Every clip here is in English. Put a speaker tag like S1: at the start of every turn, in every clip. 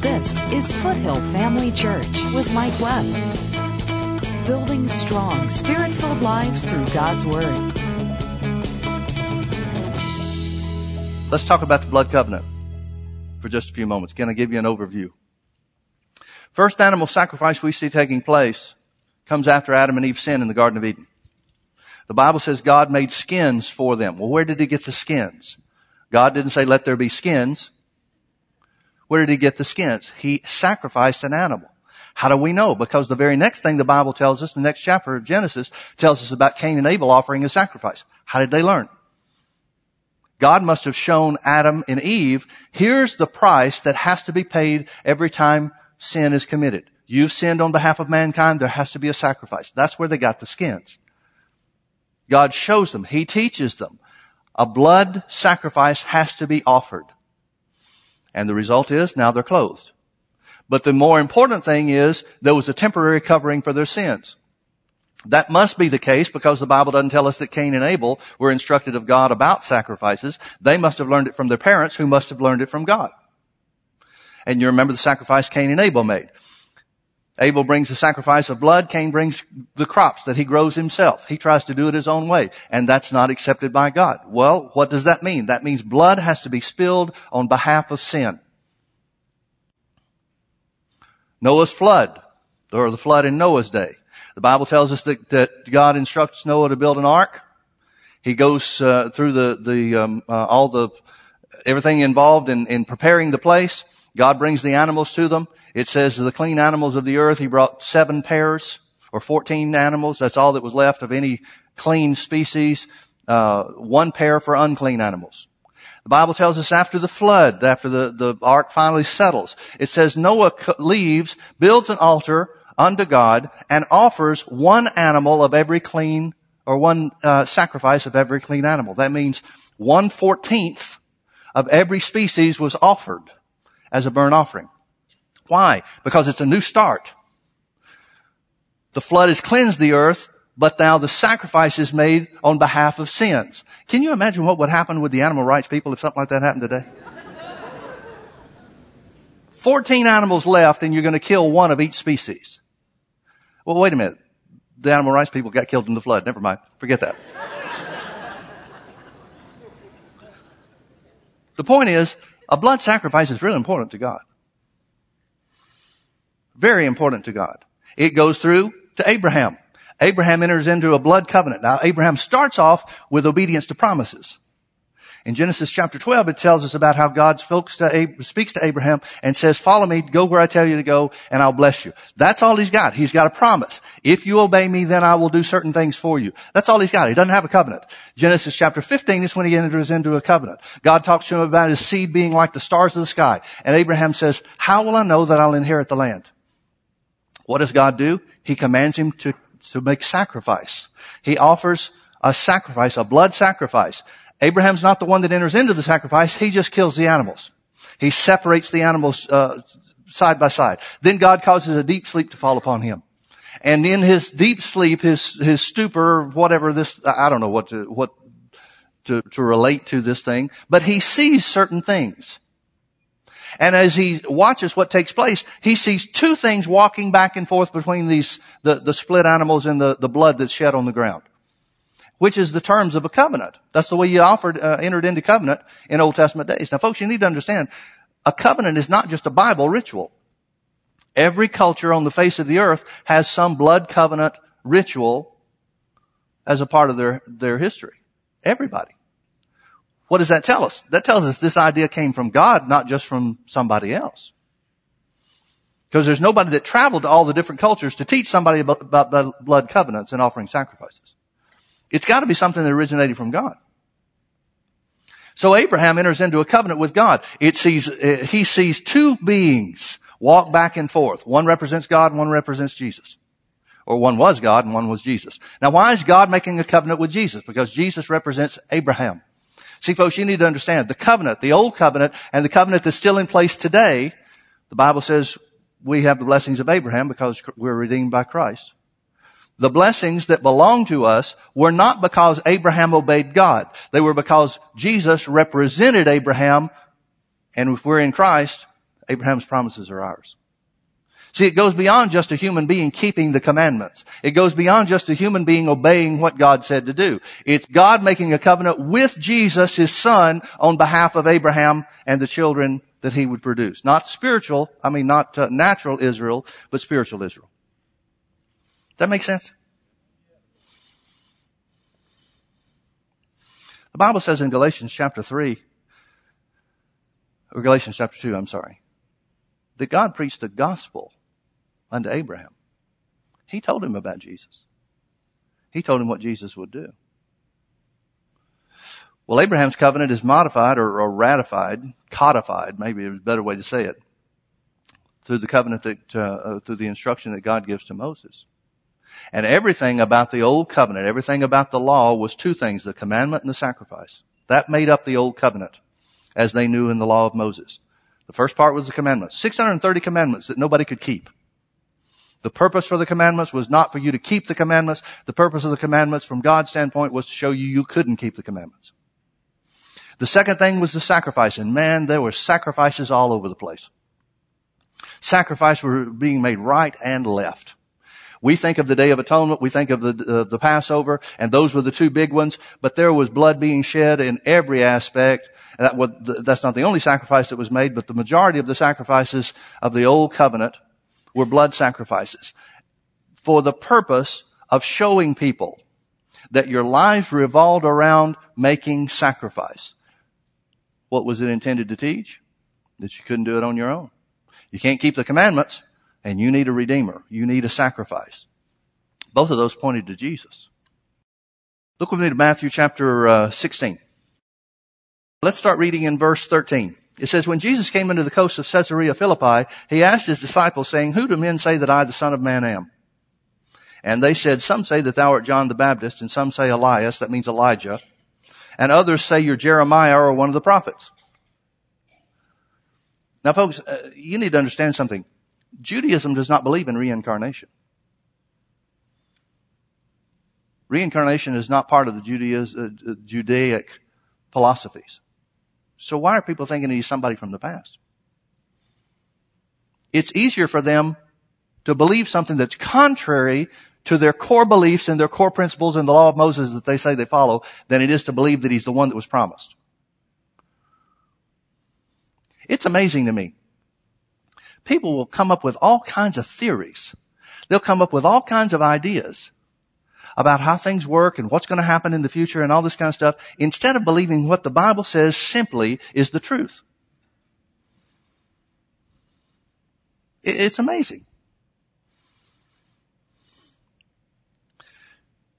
S1: This is Foothill Family Church with Mike Webb. Building strong, spirit filled lives through God's Word.
S2: Let's talk about the blood covenant for just a few moments. Can I give you an overview? First animal sacrifice we see taking place comes after Adam and Eve sin in the Garden of Eden. The Bible says God made skins for them. Well, where did he get the skins? God didn't say let there be skins. Where did he get the skins? He sacrificed an animal. How do we know? Because the very next thing the Bible tells us, the next chapter of Genesis tells us about Cain and Abel offering a sacrifice. How did they learn? God must have shown Adam and Eve, here's the price that has to be paid every time sin is committed. You've sinned on behalf of mankind, there has to be a sacrifice. That's where they got the skins. God shows them, He teaches them. A blood sacrifice has to be offered. And the result is now they're clothed. But the more important thing is there was a temporary covering for their sins. That must be the case because the Bible doesn't tell us that Cain and Abel were instructed of God about sacrifices. They must have learned it from their parents who must have learned it from God. And you remember the sacrifice Cain and Abel made. Abel brings the sacrifice of blood. Cain brings the crops that he grows himself. He tries to do it his own way. And that's not accepted by God. Well, what does that mean? That means blood has to be spilled on behalf of sin. Noah's flood, or the flood in Noah's day. The Bible tells us that, that God instructs Noah to build an ark. He goes uh, through the the um, uh, all the everything involved in, in preparing the place. God brings the animals to them. It says the clean animals of the earth, he brought seven pairs or 14 animals. That's all that was left of any clean species. Uh, one pair for unclean animals. The Bible tells us after the flood, after the, the ark finally settles, it says Noah leaves, builds an altar unto God, and offers one animal of every clean, or one uh, sacrifice of every clean animal. That means one fourteenth of every species was offered as a burnt offering. Why? Because it's a new start. The flood has cleansed the earth, but now the sacrifice is made on behalf of sins. Can you imagine what would happen with the animal rights people if something like that happened today? 14 animals left and you're going to kill one of each species. Well, wait a minute. The animal rights people got killed in the flood. Never mind. Forget that. the point is, a blood sacrifice is really important to God. Very important to God. It goes through to Abraham. Abraham enters into a blood covenant. Now, Abraham starts off with obedience to promises. In Genesis chapter 12, it tells us about how God speaks to Abraham and says, follow me, go where I tell you to go, and I'll bless you. That's all he's got. He's got a promise. If you obey me, then I will do certain things for you. That's all he's got. He doesn't have a covenant. Genesis chapter 15 is when he enters into a covenant. God talks to him about his seed being like the stars of the sky. And Abraham says, how will I know that I'll inherit the land? What does God do? He commands him to, to make sacrifice. He offers a sacrifice, a blood sacrifice. Abraham's not the one that enters into the sacrifice. He just kills the animals. He separates the animals uh, side by side. Then God causes a deep sleep to fall upon him. And in his deep sleep, his his stupor, whatever this, I don't know what to what to, to relate to this thing, but he sees certain things. And as he watches what takes place, he sees two things walking back and forth between these, the, the split animals and the, the blood that's shed on the ground. Which is the terms of a covenant. That's the way you offered, uh, entered into covenant in Old Testament days. Now folks, you need to understand, a covenant is not just a Bible ritual. Every culture on the face of the earth has some blood covenant ritual as a part of their, their history. Everybody. What does that tell us? That tells us this idea came from God, not just from somebody else. Because there's nobody that traveled to all the different cultures to teach somebody about, about blood covenants and offering sacrifices. It's got to be something that originated from God. So Abraham enters into a covenant with God. It sees, uh, he sees two beings walk back and forth. One represents God and one represents Jesus. Or one was God and one was Jesus. Now why is God making a covenant with Jesus? Because Jesus represents Abraham. See, folks, you need to understand the covenant, the old covenant, and the covenant that's still in place today. The Bible says we have the blessings of Abraham because we're redeemed by Christ. The blessings that belong to us were not because Abraham obeyed God. They were because Jesus represented Abraham, and if we're in Christ, Abraham's promises are ours. See, it goes beyond just a human being keeping the commandments. It goes beyond just a human being obeying what God said to do. It's God making a covenant with Jesus, his son, on behalf of Abraham and the children that he would produce. Not spiritual, I mean not uh, natural Israel, but spiritual Israel. That make sense? The Bible says in Galatians chapter 3, or Galatians chapter 2, I'm sorry, that God preached the gospel unto Abraham. He told him about Jesus. He told him what Jesus would do. Well, Abraham's covenant is modified or, or ratified, codified, maybe a better way to say it, through the covenant that, uh, uh, through the instruction that God gives to Moses. And everything about the old covenant, everything about the law was two things, the commandment and the sacrifice. That made up the old covenant as they knew in the law of Moses. The first part was the commandments. 630 commandments that nobody could keep. The purpose for the commandments was not for you to keep the commandments. The purpose of the commandments from God's standpoint was to show you you couldn't keep the commandments. The second thing was the sacrifice. And man, there were sacrifices all over the place. Sacrifices were being made right and left. We think of the Day of Atonement, we think of the, uh, the Passover, and those were the two big ones, but there was blood being shed in every aspect. That was, that's not the only sacrifice that was made, but the majority of the sacrifices of the Old Covenant were blood sacrifices for the purpose of showing people that your lives revolved around making sacrifice. What was it intended to teach? That you couldn't do it on your own. You can't keep the commandments and you need a redeemer. You need a sacrifice. Both of those pointed to Jesus. Look with me to Matthew chapter uh, 16. Let's start reading in verse 13. It says, when Jesus came into the coast of Caesarea Philippi, he asked his disciples saying, who do men say that I, the son of man, am? And they said, some say that thou art John the Baptist, and some say Elias, that means Elijah, and others say you're Jeremiah or one of the prophets. Now folks, uh, you need to understand something. Judaism does not believe in reincarnation. Reincarnation is not part of the Judaism, uh, Judaic philosophies. So why are people thinking he's somebody from the past? It's easier for them to believe something that's contrary to their core beliefs and their core principles and the law of Moses that they say they follow than it is to believe that he's the one that was promised. It's amazing to me. People will come up with all kinds of theories. They'll come up with all kinds of ideas about how things work and what's going to happen in the future and all this kind of stuff instead of believing what the Bible says simply is the truth. It's amazing.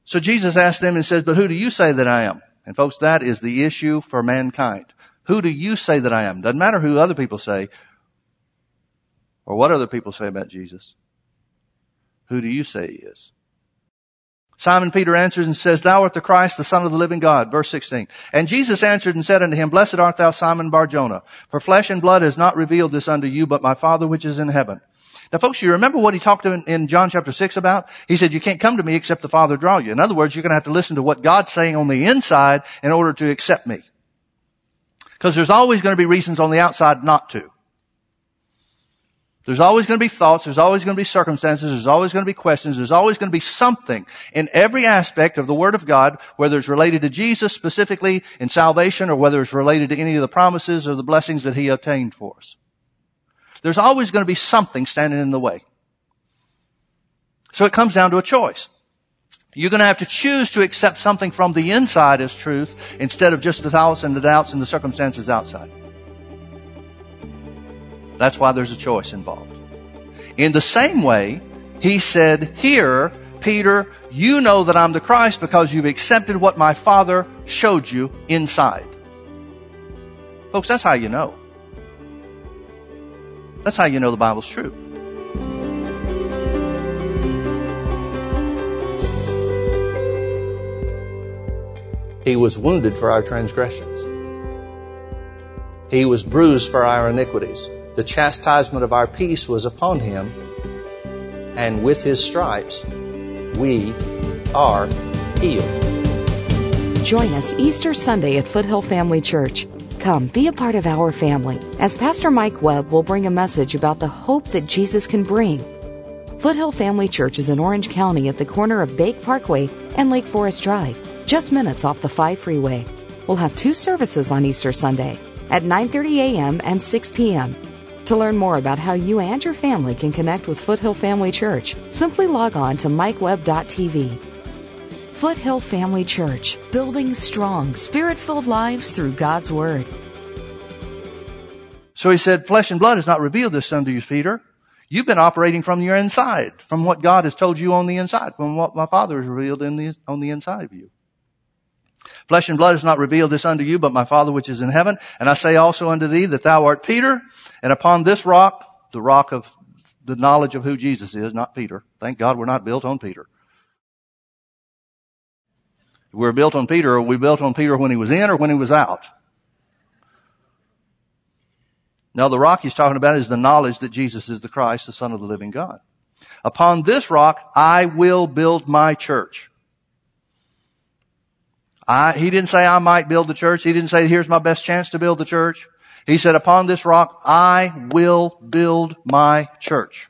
S2: So Jesus asked them and says, but who do you say that I am? And folks, that is the issue for mankind. Who do you say that I am? Doesn't matter who other people say or what other people say about Jesus. Who do you say he is? Simon Peter answers and says, Thou art the Christ, the Son of the living God. Verse 16. And Jesus answered and said unto him, Blessed art thou, Simon Barjona, for flesh and blood has not revealed this unto you, but my Father which is in heaven. Now folks, you remember what he talked in, in John chapter 6 about? He said, you can't come to me except the Father draw you. In other words, you're going to have to listen to what God's saying on the inside in order to accept me. Because there's always going to be reasons on the outside not to. There's always going to be thoughts. There's always going to be circumstances. There's always going to be questions. There's always going to be something in every aspect of the Word of God, whether it's related to Jesus specifically in salvation or whether it's related to any of the promises or the blessings that He obtained for us. There's always going to be something standing in the way. So it comes down to a choice. You're going to have to choose to accept something from the inside as truth instead of just the thoughts and the doubts and the circumstances outside. That's why there's a choice involved. In the same way, he said here, Peter, you know that I'm the Christ because you've accepted what my Father showed you inside. Folks, that's how you know. That's how you know the Bible's true. He was wounded for our transgressions. He was bruised for our iniquities. The chastisement of our peace was upon him, and with his stripes we are healed.
S1: Join us Easter Sunday at Foothill Family Church. Come, be a part of our family as Pastor Mike Webb will bring a message about the hope that Jesus can bring. Foothill Family Church is in Orange County at the corner of Bake Parkway and Lake Forest Drive, just minutes off the 5 freeway. We'll have two services on Easter Sunday at 9:30 a.m. and 6 p.m. To learn more about how you and your family can connect with Foothill Family Church, simply log on to mikeweb.tv. Foothill Family Church, building strong, spirit filled lives through God's Word.
S2: So he said, flesh and blood has not revealed this unto you, Peter. You've been operating from your inside, from what God has told you on the inside, from what my Father has revealed the, on the inside of you. Flesh and blood has not revealed this unto you, but my Father which is in heaven. And I say also unto thee that thou art Peter, and upon this rock, the rock of the knowledge of who Jesus is, not Peter. Thank God we're not built on Peter. If we were built on Peter, are we built on Peter when he was in or when he was out? Now the rock he's talking about is the knowledge that Jesus is the Christ, the Son of the living God. Upon this rock, I will build my church. I, he didn't say I might build the church. He didn't say here's my best chance to build the church. He said upon this rock, I will build my church.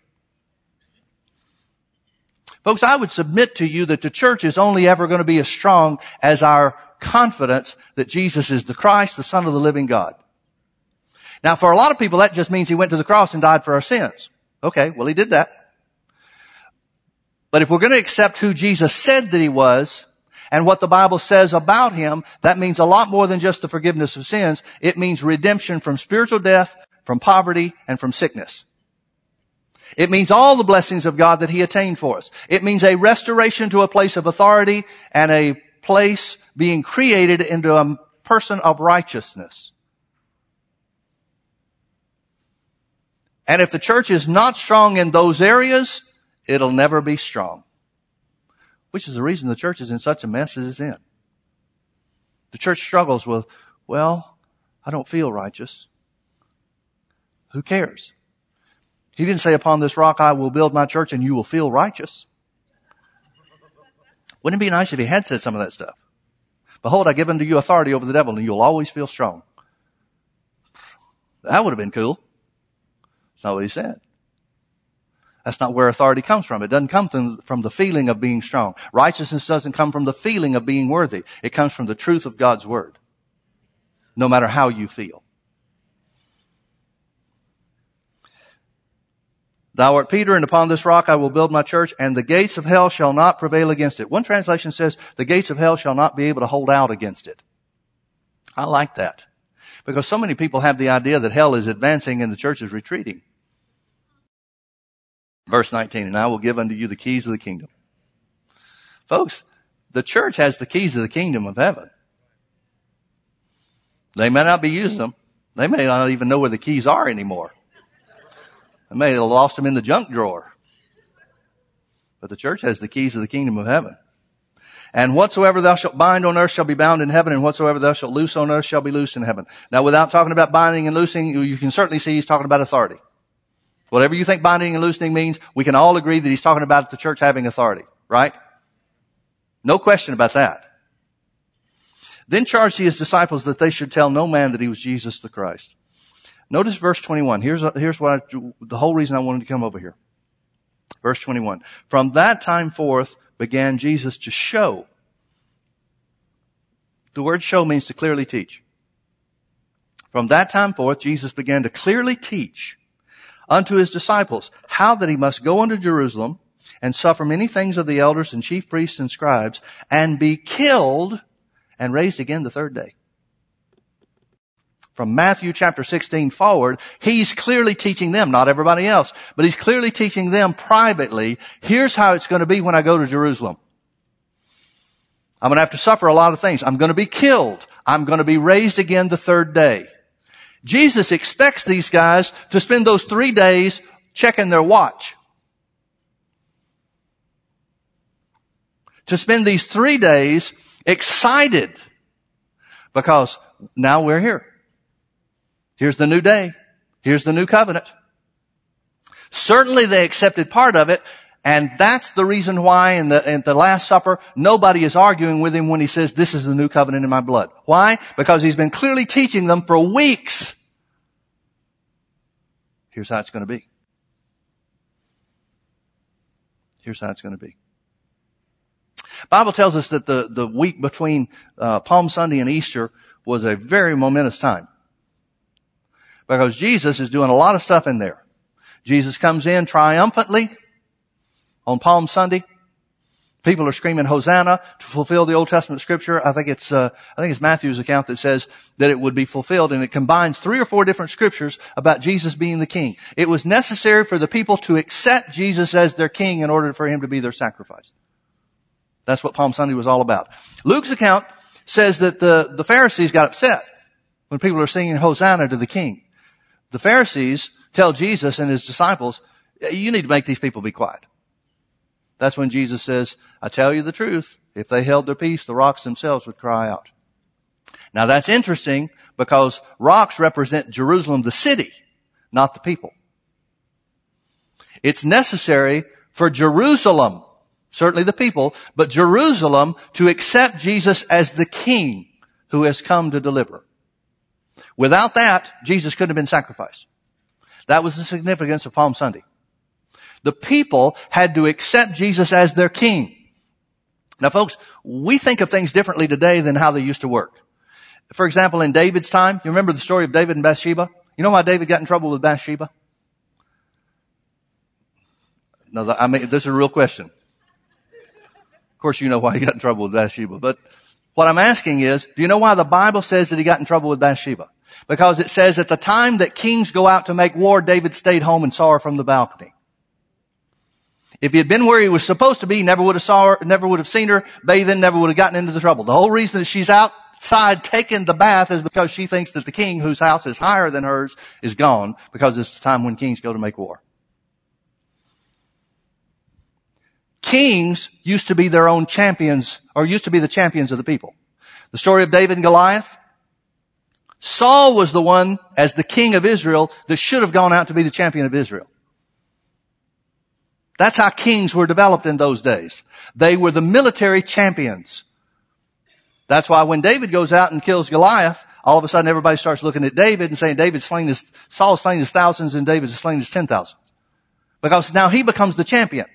S2: Folks, I would submit to you that the church is only ever going to be as strong as our confidence that Jesus is the Christ, the Son of the living God. Now, for a lot of people, that just means he went to the cross and died for our sins. Okay, well, he did that. But if we're going to accept who Jesus said that he was, and what the Bible says about him, that means a lot more than just the forgiveness of sins. It means redemption from spiritual death, from poverty, and from sickness. It means all the blessings of God that he attained for us. It means a restoration to a place of authority and a place being created into a person of righteousness. And if the church is not strong in those areas, it'll never be strong. Which is the reason the church is in such a mess as it's in. The church struggles with, well, I don't feel righteous. Who cares? He didn't say, upon this rock I will build my church and you will feel righteous. Wouldn't it be nice if he had said some of that stuff? Behold, I give unto you authority over the devil and you'll always feel strong. That would have been cool. That's not what he said. That's not where authority comes from. It doesn't come from the feeling of being strong. Righteousness doesn't come from the feeling of being worthy. It comes from the truth of God's word. No matter how you feel. Thou art Peter, and upon this rock I will build my church, and the gates of hell shall not prevail against it. One translation says, the gates of hell shall not be able to hold out against it. I like that. Because so many people have the idea that hell is advancing and the church is retreating. Verse 19, and I will give unto you the keys of the kingdom. Folks, the church has the keys of the kingdom of heaven. They may not be using them. They may not even know where the keys are anymore. They may have lost them in the junk drawer. But the church has the keys of the kingdom of heaven. And whatsoever thou shalt bind on earth shall be bound in heaven, and whatsoever thou shalt loose on earth shall be loosed in heaven. Now, without talking about binding and loosing, you can certainly see he's talking about authority. Whatever you think binding and loosening means, we can all agree that he's talking about the church having authority, right? No question about that. Then charged he his disciples that they should tell no man that he was Jesus the Christ. Notice verse 21. Here's, here's what I, the whole reason I wanted to come over here. Verse 21. From that time forth began Jesus to show. The word show means to clearly teach. From that time forth, Jesus began to clearly teach unto his disciples how that he must go unto Jerusalem and suffer many things of the elders and chief priests and scribes and be killed and raised again the third day. From Matthew chapter 16 forward, he's clearly teaching them, not everybody else, but he's clearly teaching them privately, here's how it's going to be when I go to Jerusalem. I'm going to have to suffer a lot of things. I'm going to be killed. I'm going to be raised again the third day. Jesus expects these guys to spend those three days checking their watch. To spend these three days excited because now we're here. Here's the new day. Here's the new covenant. Certainly they accepted part of it And that's the reason why in the, in the Last Supper, nobody is arguing with him when he says, this is the new covenant in my blood. Why? Because he's been clearly teaching them for weeks. Here's how it's going to be. Here's how it's going to be. Bible tells us that the, the week between uh, Palm Sunday and Easter was a very momentous time. Because Jesus is doing a lot of stuff in there. Jesus comes in triumphantly on Palm Sunday. People are screaming Hosanna to fulfill the Old Testament scripture. I think it's, uh, I think it's Matthew's account that says that it would be fulfilled and it combines three or four different scriptures about Jesus being the king. It was necessary for the people to accept Jesus as their king in order for him to be their sacrifice. That's what Palm Sunday was all about. Luke's account says that the, the Pharisees got upset when people are singing Hosanna to the king. The Pharisees tell Jesus and his disciples, you need to make these people be quiet. That's when Jesus says, I tell you the truth. If they held their peace, the rocks themselves would cry out. Now that's interesting because rocks represent Jerusalem, the city, not the people. It's necessary for Jerusalem, certainly the people, but Jerusalem to accept Jesus as the king who has come to deliver. Without that, Jesus couldn't have been sacrificed. That was the significance of Palm Sunday. The people had to accept Jesus as their king. Now folks, we think of things differently today than how they used to work. For example, in David's time, you remember the story of David and Bathsheba? You know why David got in trouble with Bathsheba? No, I mean, this is a real question. Of course, you know why he got in trouble with Bathsheba, but what I'm asking is, do you know why the Bible says that he got in trouble with Bathsheba? Because it says at the time that kings go out to make war, David stayed home and saw her from the balcony. If he had been where he was supposed to be, never would have saw her, never would have seen her bathing, never would have gotten into the trouble. The whole reason that she's outside taking the bath is because she thinks that the king, whose house is higher than hers, is gone because it's the time when kings go to make war. Kings used to be their own champions, or used to be the champions of the people. The story of David and Goliath. Saul was the one, as the king of Israel, that should have gone out to be the champion of Israel. That's how kings were developed in those days. They were the military champions. That's why when David goes out and kills Goliath, all of a sudden everybody starts looking at David and saying David's slain his, Saul's slain his thousands and David's slain his ten thousands. Because now he becomes the champion.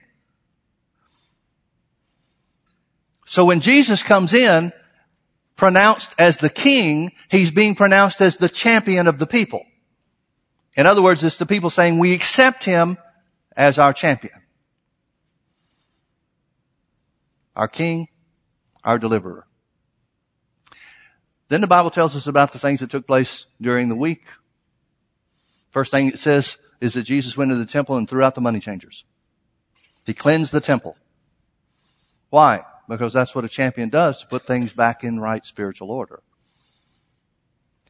S2: So when Jesus comes in, pronounced as the king, he's being pronounced as the champion of the people. In other words, it's the people saying we accept him as our champion. Our King, our deliverer. Then the Bible tells us about the things that took place during the week. First thing it says is that Jesus went to the temple and threw out the money changers. He cleansed the temple. Why? Because that's what a champion does to put things back in right spiritual order.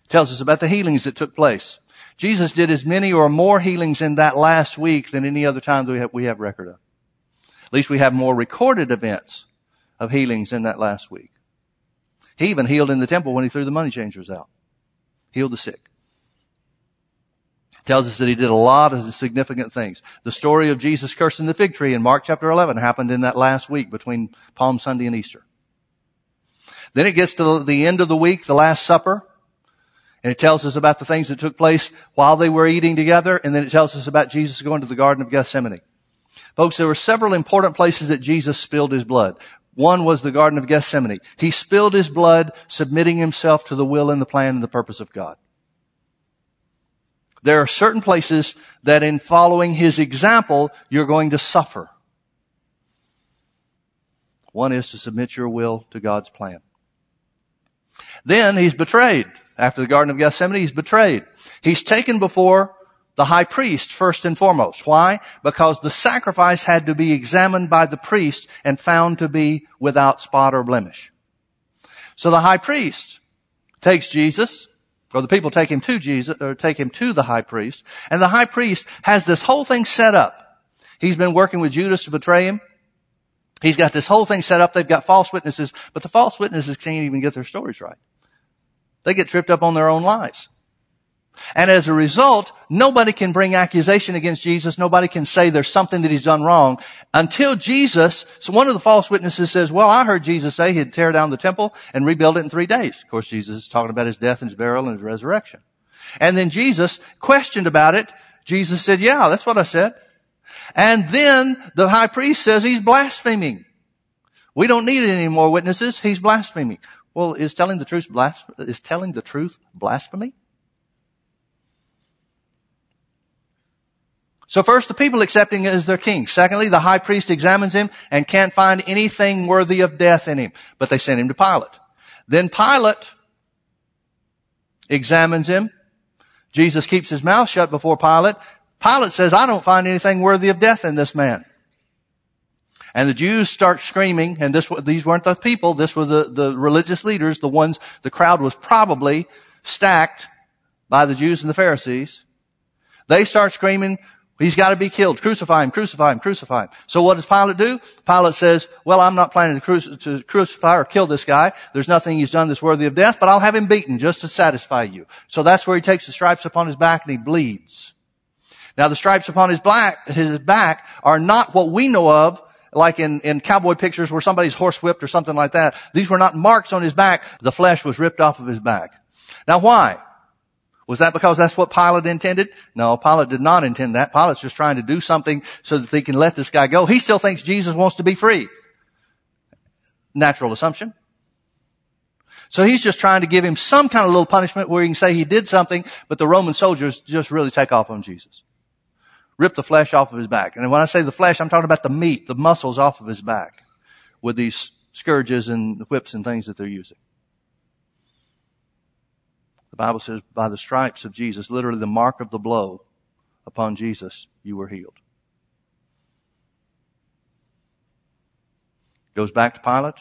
S2: It tells us about the healings that took place. Jesus did as many or more healings in that last week than any other time that we have, we have record of. At least we have more recorded events of healings in that last week. He even healed in the temple when he threw the money changers out. Healed the sick. Tells us that he did a lot of significant things. The story of Jesus cursing the fig tree in Mark chapter 11 happened in that last week between Palm Sunday and Easter. Then it gets to the end of the week, the Last Supper, and it tells us about the things that took place while they were eating together, and then it tells us about Jesus going to the Garden of Gethsemane. Folks, there were several important places that Jesus spilled his blood. One was the Garden of Gethsemane. He spilled his blood, submitting himself to the will and the plan and the purpose of God. There are certain places that in following his example, you're going to suffer. One is to submit your will to God's plan. Then he's betrayed. After the Garden of Gethsemane, he's betrayed. He's taken before the high priest first and foremost. Why? Because the sacrifice had to be examined by the priest and found to be without spot or blemish. So the high priest takes Jesus, or the people take him to Jesus, or take him to the high priest, and the high priest has this whole thing set up. He's been working with Judas to betray him. He's got this whole thing set up. They've got false witnesses, but the false witnesses can't even get their stories right. They get tripped up on their own lies. And as a result, nobody can bring accusation against Jesus. Nobody can say there's something that he's done wrong until Jesus, so one of the false witnesses says, well, I heard Jesus say he'd tear down the temple and rebuild it in three days. Of course, Jesus is talking about his death and his burial and his resurrection. And then Jesus questioned about it. Jesus said, yeah, that's what I said. And then the high priest says he's blaspheming. We don't need any more witnesses. He's blaspheming. Well, is telling the truth blasphemy? Is telling the truth blasphemy? So first, the people accepting him as their king. Secondly, the high priest examines him and can't find anything worthy of death in him, but they send him to Pilate. Then Pilate examines him. Jesus keeps his mouth shut before Pilate. Pilate says, I don't find anything worthy of death in this man. And the Jews start screaming, and this, these weren't the people, this were the, the religious leaders, the ones, the crowd was probably stacked by the Jews and the Pharisees. They start screaming, He's got to be killed. Crucify him, crucify him, crucify him. So what does Pilate do? Pilate says, well, I'm not planning to, to, crucify or kill this guy. There's nothing he's done that's worthy of death, but I'll have him beaten just to satisfy you. So that's where he takes the stripes upon his back and he bleeds. Now the stripes upon his back, his back are not what we know of like in, in cowboy pictures where somebody's horsewhipped or something like that. These were not marks on his back. The flesh was ripped off of his back. Now why? Was that because that's what Pilate intended? No, Pilate did not intend that. Pilate's just trying to do something so that they can let this guy go. He still thinks Jesus wants to be free. Natural assumption. So he's just trying to give him some kind of little punishment where he can say he did something, but the Roman soldiers just really take off on Jesus. Rip the flesh off of his back. And when I say the flesh, I'm talking about the meat, the muscles off of his back with these scourges and whips and things that they're using. The Bible says, by the stripes of Jesus, literally the mark of the blow upon Jesus, you were healed. Goes back to Pilate.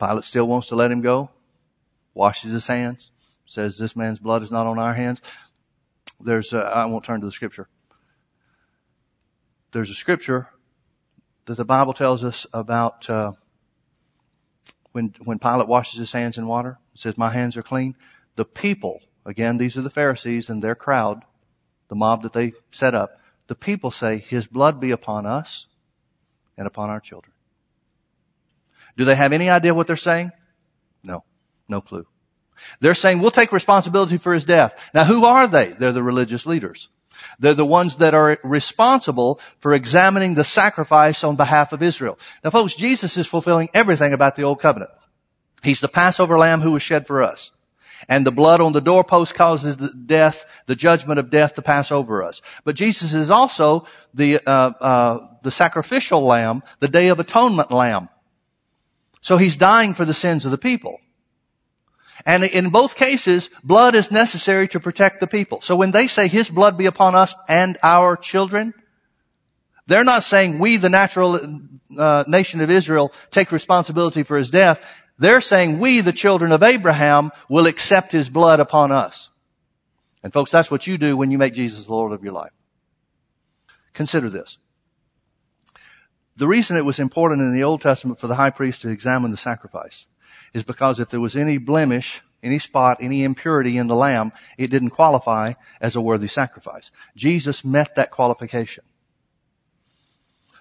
S2: Pilate still wants to let him go. Washes his hands. Says, this man's blood is not on our hands. There's, a, I won't turn to the scripture. There's a scripture that the Bible tells us about, uh, when, when Pilate washes his hands in water, says, my hands are clean. The people, again, these are the Pharisees and their crowd, the mob that they set up. The people say, his blood be upon us and upon our children. Do they have any idea what they're saying? No. No clue. They're saying, we'll take responsibility for his death. Now who are they? They're the religious leaders. They're the ones that are responsible for examining the sacrifice on behalf of Israel. Now folks, Jesus is fulfilling everything about the old covenant. He's the Passover lamb who was shed for us. And the blood on the doorpost causes the death, the judgment of death to pass over us. But Jesus is also the, uh, uh, the sacrificial lamb, the day of atonement lamb. So he's dying for the sins of the people. And in both cases, blood is necessary to protect the people. So when they say his blood be upon us and our children, they're not saying we, the natural uh, nation of Israel, take responsibility for his death. They're saying we, the children of Abraham, will accept his blood upon us. And folks, that's what you do when you make Jesus the Lord of your life. Consider this. The reason it was important in the Old Testament for the high priest to examine the sacrifice is because if there was any blemish, any spot, any impurity in the lamb, it didn't qualify as a worthy sacrifice. Jesus met that qualification.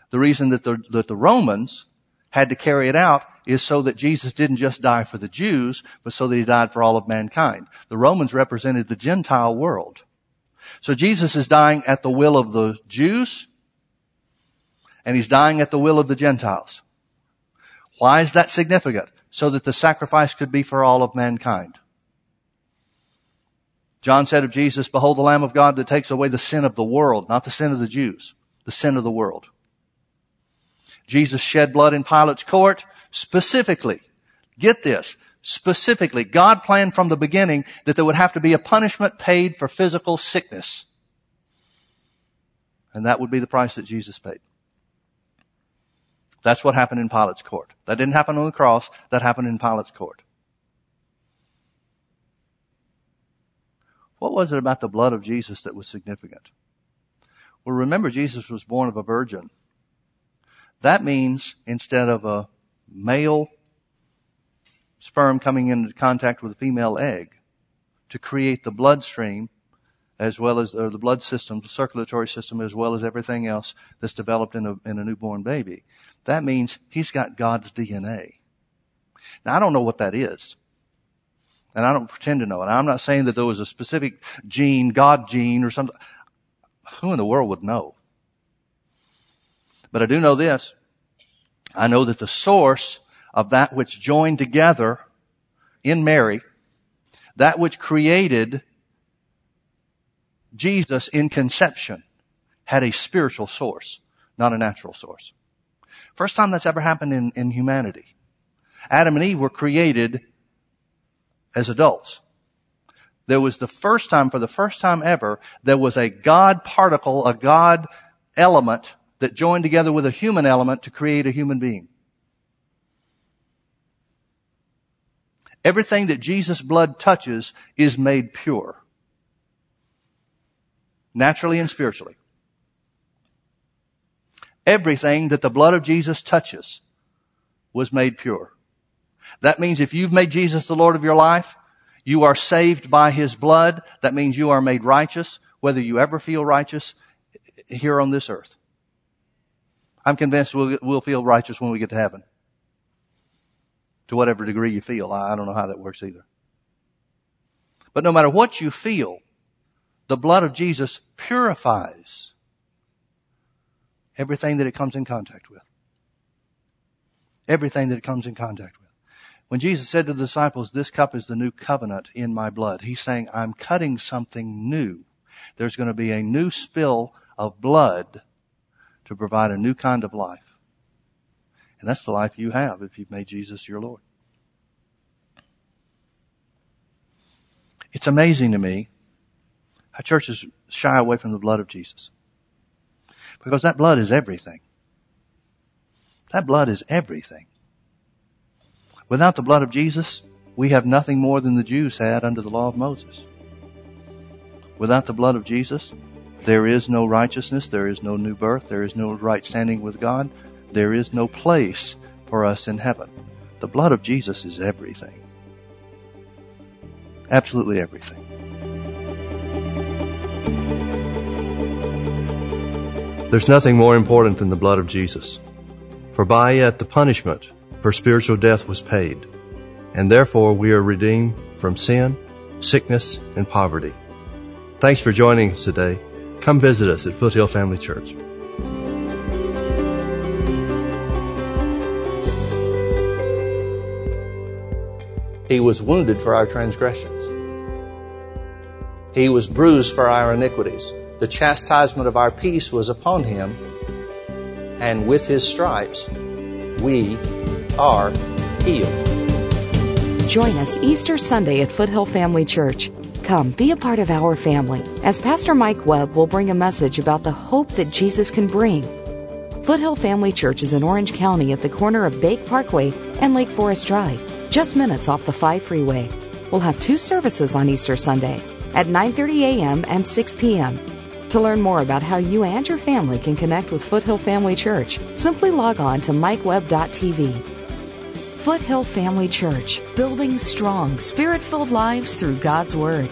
S2: The reason that the, that the Romans had to carry it out is so that Jesus didn't just die for the Jews, but so that he died for all of mankind. The Romans represented the Gentile world. So Jesus is dying at the will of the Jews, and he's dying at the will of the Gentiles. Why is that significant? so that the sacrifice could be for all of mankind. John said of Jesus, behold the Lamb of God that takes away the sin of the world, not the sin of the Jews, the sin of the world. Jesus shed blood in Pilate's court specifically. Get this. Specifically, God planned from the beginning that there would have to be a punishment paid for physical sickness. And that would be the price that Jesus paid. That's what happened in Pilate's court. That didn't happen on the cross. That happened in Pilate's court. What was it about the blood of Jesus that was significant? Well, remember Jesus was born of a virgin. That means instead of a male sperm coming into contact with a female egg, to create the bloodstream as well as the blood system, the circulatory system, as well as everything else that's developed in a, in a newborn baby. That means he's got God's DNA. Now I don't know what that is. And I don't pretend to know it. I'm not saying that there was a specific gene, God gene or something. Who in the world would know? But I do know this. I know that the source of that which joined together in Mary, that which created Jesus in conception had a spiritual source, not a natural source. First time that's ever happened in, in humanity. Adam and Eve were created as adults. There was the first time, for the first time ever, there was a God particle, a God element that joined together with a human element to create a human being. Everything that Jesus' blood touches is made pure. Naturally and spiritually. Everything that the blood of Jesus touches was made pure. That means if you've made Jesus the Lord of your life, you are saved by His blood. That means you are made righteous, whether you ever feel righteous here on this earth. I'm convinced we'll, we'll feel righteous when we get to heaven. To whatever degree you feel. I don't know how that works either. But no matter what you feel, the blood of Jesus purifies everything that it comes in contact with. Everything that it comes in contact with. When Jesus said to the disciples, this cup is the new covenant in my blood, he's saying, I'm cutting something new. There's going to be a new spill of blood to provide a new kind of life. And that's the life you have if you've made Jesus your Lord. It's amazing to me how churches shy away from the blood of Jesus. Because that blood is everything. That blood is everything. Without the blood of Jesus, we have nothing more than the Jews had under the law of Moses. Without the blood of Jesus, there is no righteousness, there is no new birth, there is no right standing with God, there is no place for us in heaven. The blood of Jesus is everything. Absolutely everything.
S3: There's nothing more important than the blood of Jesus. For by it the punishment for spiritual death was paid, and therefore we are redeemed from sin, sickness, and poverty. Thanks for joining us today. Come visit us at Foothill Family Church.
S2: He was wounded for our transgressions. He was bruised for our iniquities. The chastisement of our peace was upon him, and with his stripes we are healed.
S1: Join us Easter Sunday at Foothill Family Church. Come, be a part of our family as Pastor Mike Webb will bring a message about the hope that Jesus can bring. Foothill Family Church is in Orange County at the corner of Bake Parkway and Lake Forest Drive, just minutes off the 5 freeway. We'll have two services on Easter Sunday at 9:30 a.m. and 6 p.m. To learn more about how you and your family can connect with Foothill Family Church, simply log on to mikeweb.tv. Foothill Family Church, building strong, spirit filled lives through God's Word.